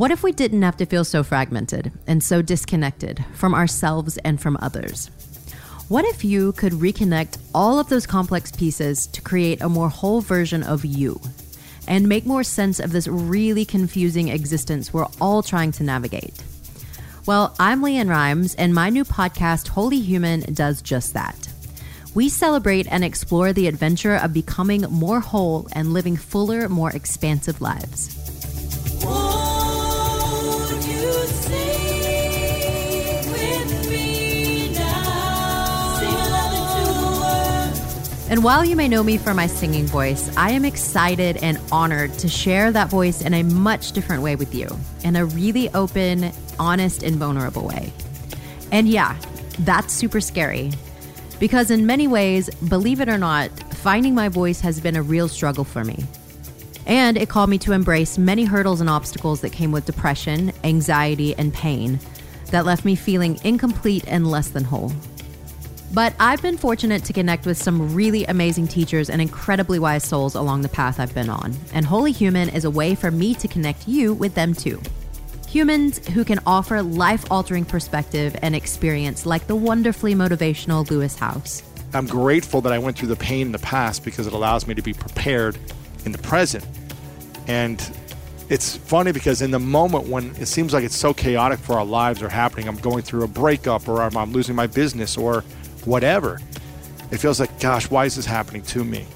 What if we didn't have to feel so fragmented and so disconnected from ourselves and from others? What if you could reconnect all of those complex pieces to create a more whole version of you and make more sense of this really confusing existence we're all trying to navigate? Well, I'm LeAnn Rimes, and my new podcast, Wholly Human, does just that. We celebrate and explore the adventure of becoming more whole and living fuller, more expansive lives. And while you may know me for my singing voice, I am excited and honored to share that voice in a much different way with you, in a really open, honest, and vulnerable way. And yeah, that's super scary. Because in many ways, believe it or not, finding my voice has been a real struggle for me. And it called me to embrace many hurdles and obstacles that came with depression, anxiety, and pain that left me feeling incomplete and less than whole. But I've been fortunate to connect with some really amazing teachers and incredibly wise souls along the path I've been on. And Wholly Human is a way for me to connect you with them too. Humans who can offer life altering perspective and experience like the wonderfully motivational Lewis Howes. I'm grateful that I went through the pain in the past because it allows me to be prepared in the present. And it's funny because in the moment when it seems like it's so chaotic for our lives are happening, I'm going through a breakup or I'm losing my business or whatever. It feels like, gosh, why is this happening to me?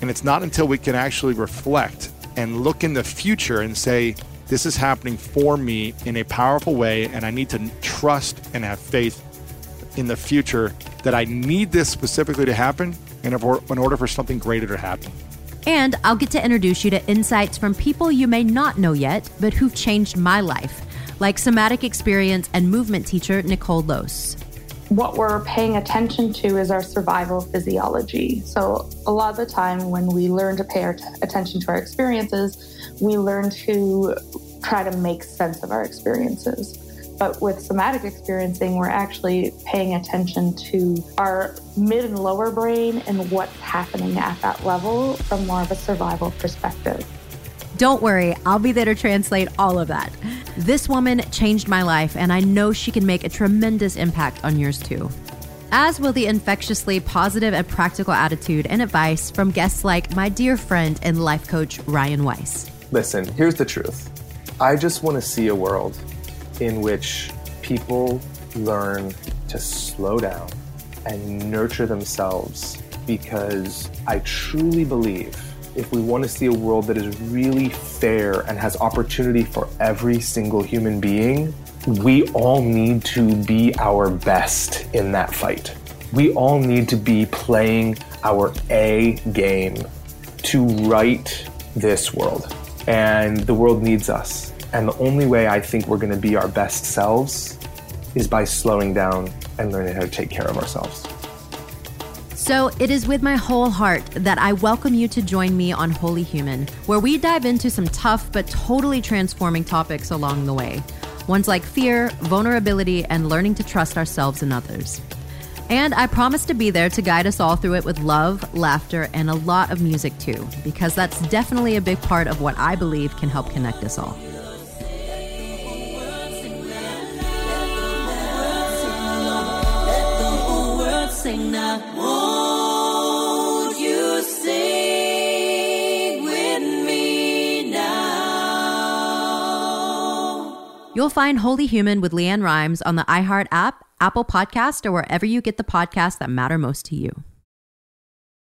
And it's not until we can actually reflect and look in the future and say, this is happening for me in a powerful way, and I need to trust and have faith in the future that I need this specifically to happen in order for something greater to happen. And I'll get to introduce you to insights from people you may not know yet, but who've changed my life, like somatic experience and movement teacher Nicole Lose what we're paying attention to is our survival physiology. So, a lot of the time when we learn to pay t- attention to our experiences, we learn to try to make sense of our experiences. But with somatic experiencing, we're actually paying attention to our mid and lower brain and what's happening at that level from more of a survival perspective. Don't worry, I'll be there to translate all of that. This woman changed my life, and I know she can make a tremendous impact on yours too. As will the infectiously positive and practical attitude and advice from guests like my dear friend and life coach, Ryan Weiss. Listen, here's the truth I just want to see a world in which people learn to slow down and nurture themselves because I truly believe if we want to see a world that is really fair and has opportunity for every single human being, we all need to be our best in that fight. We all need to be playing our A game to right this world. And the world needs us. And the only way I think we're going to be our best selves is by slowing down and learning how to take care of ourselves. So, it is with my whole heart that I welcome you to join me on Wholly Human, where we dive into some tough but totally transforming topics along the way. Ones like fear, vulnerability, and learning to trust ourselves and others. And I promise to be there to guide us all through it with love, laughter, and a lot of music too, because that's definitely a big part of what I believe can help connect us all. sing now. You'll find Wholly Human with LeAnn Rimes on the iHeart app, Apple Podcast, or wherever you get the podcasts that matter most to you.